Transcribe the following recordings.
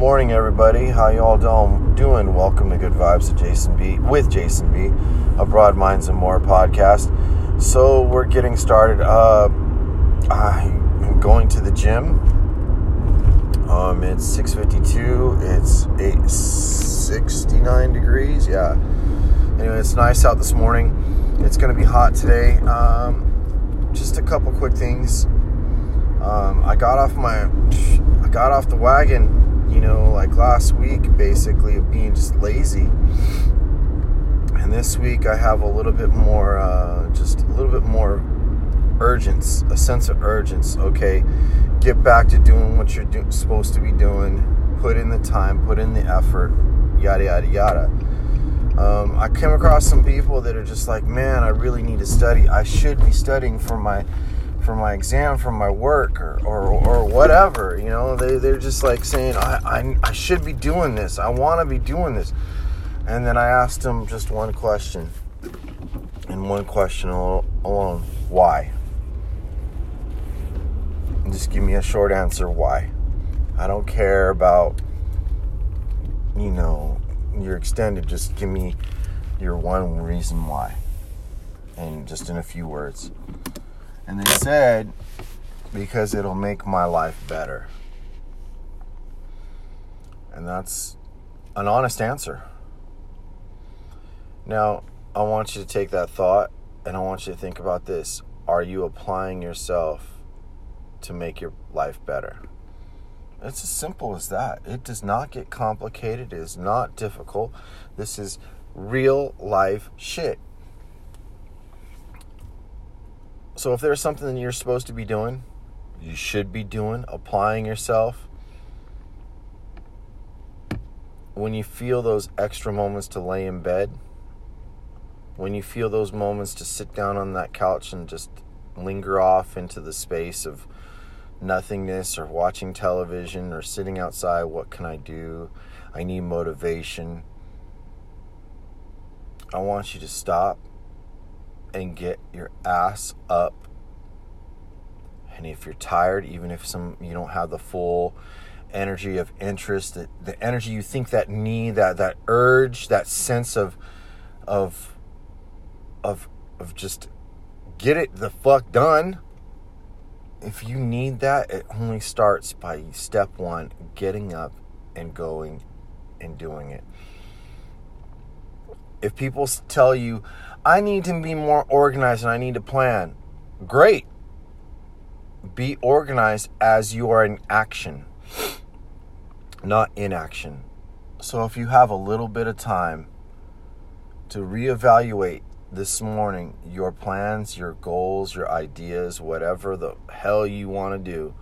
morning, everybody. How y'all do- doing? Welcome to Good Vibes to Jason B with Jason B, a Broad Minds and More podcast. So we're getting started. Uh, I'm going to the gym. Um, it's 6:52. It's 869 degrees. Yeah. Anyway, it's nice out this morning. It's going to be hot today. Um, just a couple quick things. Um, I got off my, I got off the wagon, you know, like last week, basically of being just lazy. And this week I have a little bit more, uh, just a little bit more urgence, a sense of urgence. Okay, get back to doing what you're do- supposed to be doing. Put in the time, put in the effort, yada yada yada. Um, I came across some people that are just like, man, I really need to study. I should be studying for my for my exam, for my work, or, or, or whatever. You know, they, they're just like saying, I, I, I should be doing this. I want to be doing this. And then I asked them just one question, and one question alone why? And just give me a short answer why. I don't care about, you know, your extended. Just give me your one reason why. And just in a few words. And they said, because it'll make my life better. And that's an honest answer. Now, I want you to take that thought and I want you to think about this. Are you applying yourself to make your life better? It's as simple as that. It does not get complicated. It is not difficult. This is real life shit. So if there's something that you're supposed to be doing, you should be doing, applying yourself, when you feel those extra moments to lay in bed, when you feel those moments to sit down on that couch and just linger off into the space of nothingness or watching television or sitting outside, what can I do? I need motivation. I want you to stop and get your ass up. And if you're tired, even if some you don't have the full energy of interest, the, the energy you think that need, that that urge, that sense of of of of just get it the fuck done. If you need that, it only starts by step one, getting up and going and doing it. If people tell you, I need to be more organized and I need to plan. Great. Be organized as you are in action, not inaction. So if you have a little bit of time to reevaluate this morning your plans, your goals, your ideas, whatever the hell you want to do,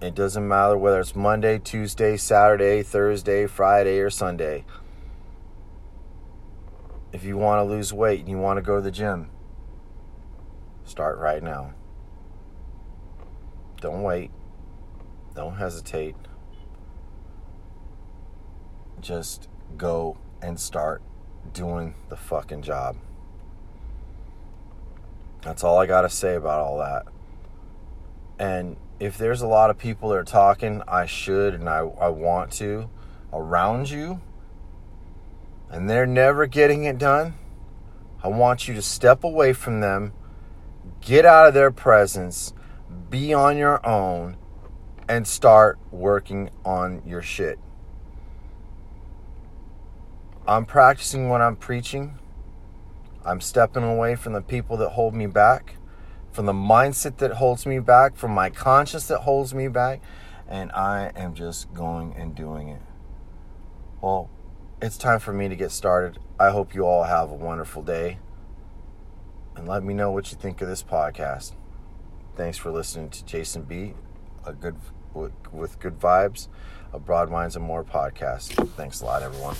it doesn't matter whether it's Monday, Tuesday, Saturday, Thursday, Friday, or Sunday if you want to lose weight and you want to go to the gym, start right now. Don't wait. Don't hesitate. Just go and start doing the fucking job. That's all I got to say about all that. And if there's a lot of people that are talking, I should and I, I want to around you, and they're never getting it done, I want you to step away from them, get out of their presence, be on your own, and start working on your shit. I'm practicing what I'm preaching. I'm stepping away from the people that hold me back, from the mindset that holds me back, from my conscience that holds me back, and I am just going and doing it. Well, it's time for me to get started. I hope you all have a wonderful day. And let me know what you think of this podcast. Thanks for listening to Jason B, a good with good vibes, a broad minds and more podcast. Thanks a lot, everyone.